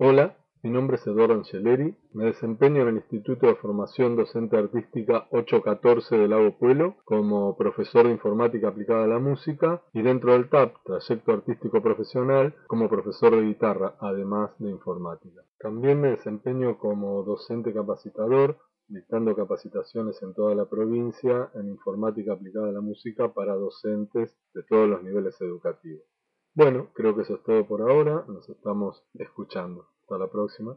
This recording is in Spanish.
Hola, mi nombre es Eduardo Angeleri, me desempeño en el Instituto de Formación Docente Artística 814 de Lago Pueblo como profesor de Informática aplicada a la música y dentro del TAP, Trayecto Artístico Profesional, como profesor de guitarra, además de informática. También me desempeño como docente capacitador, dictando capacitaciones en toda la provincia en informática aplicada a la música para docentes de todos los niveles educativos. Bueno, creo que eso es todo por ahora. Nos estamos escuchando. Hasta la próxima.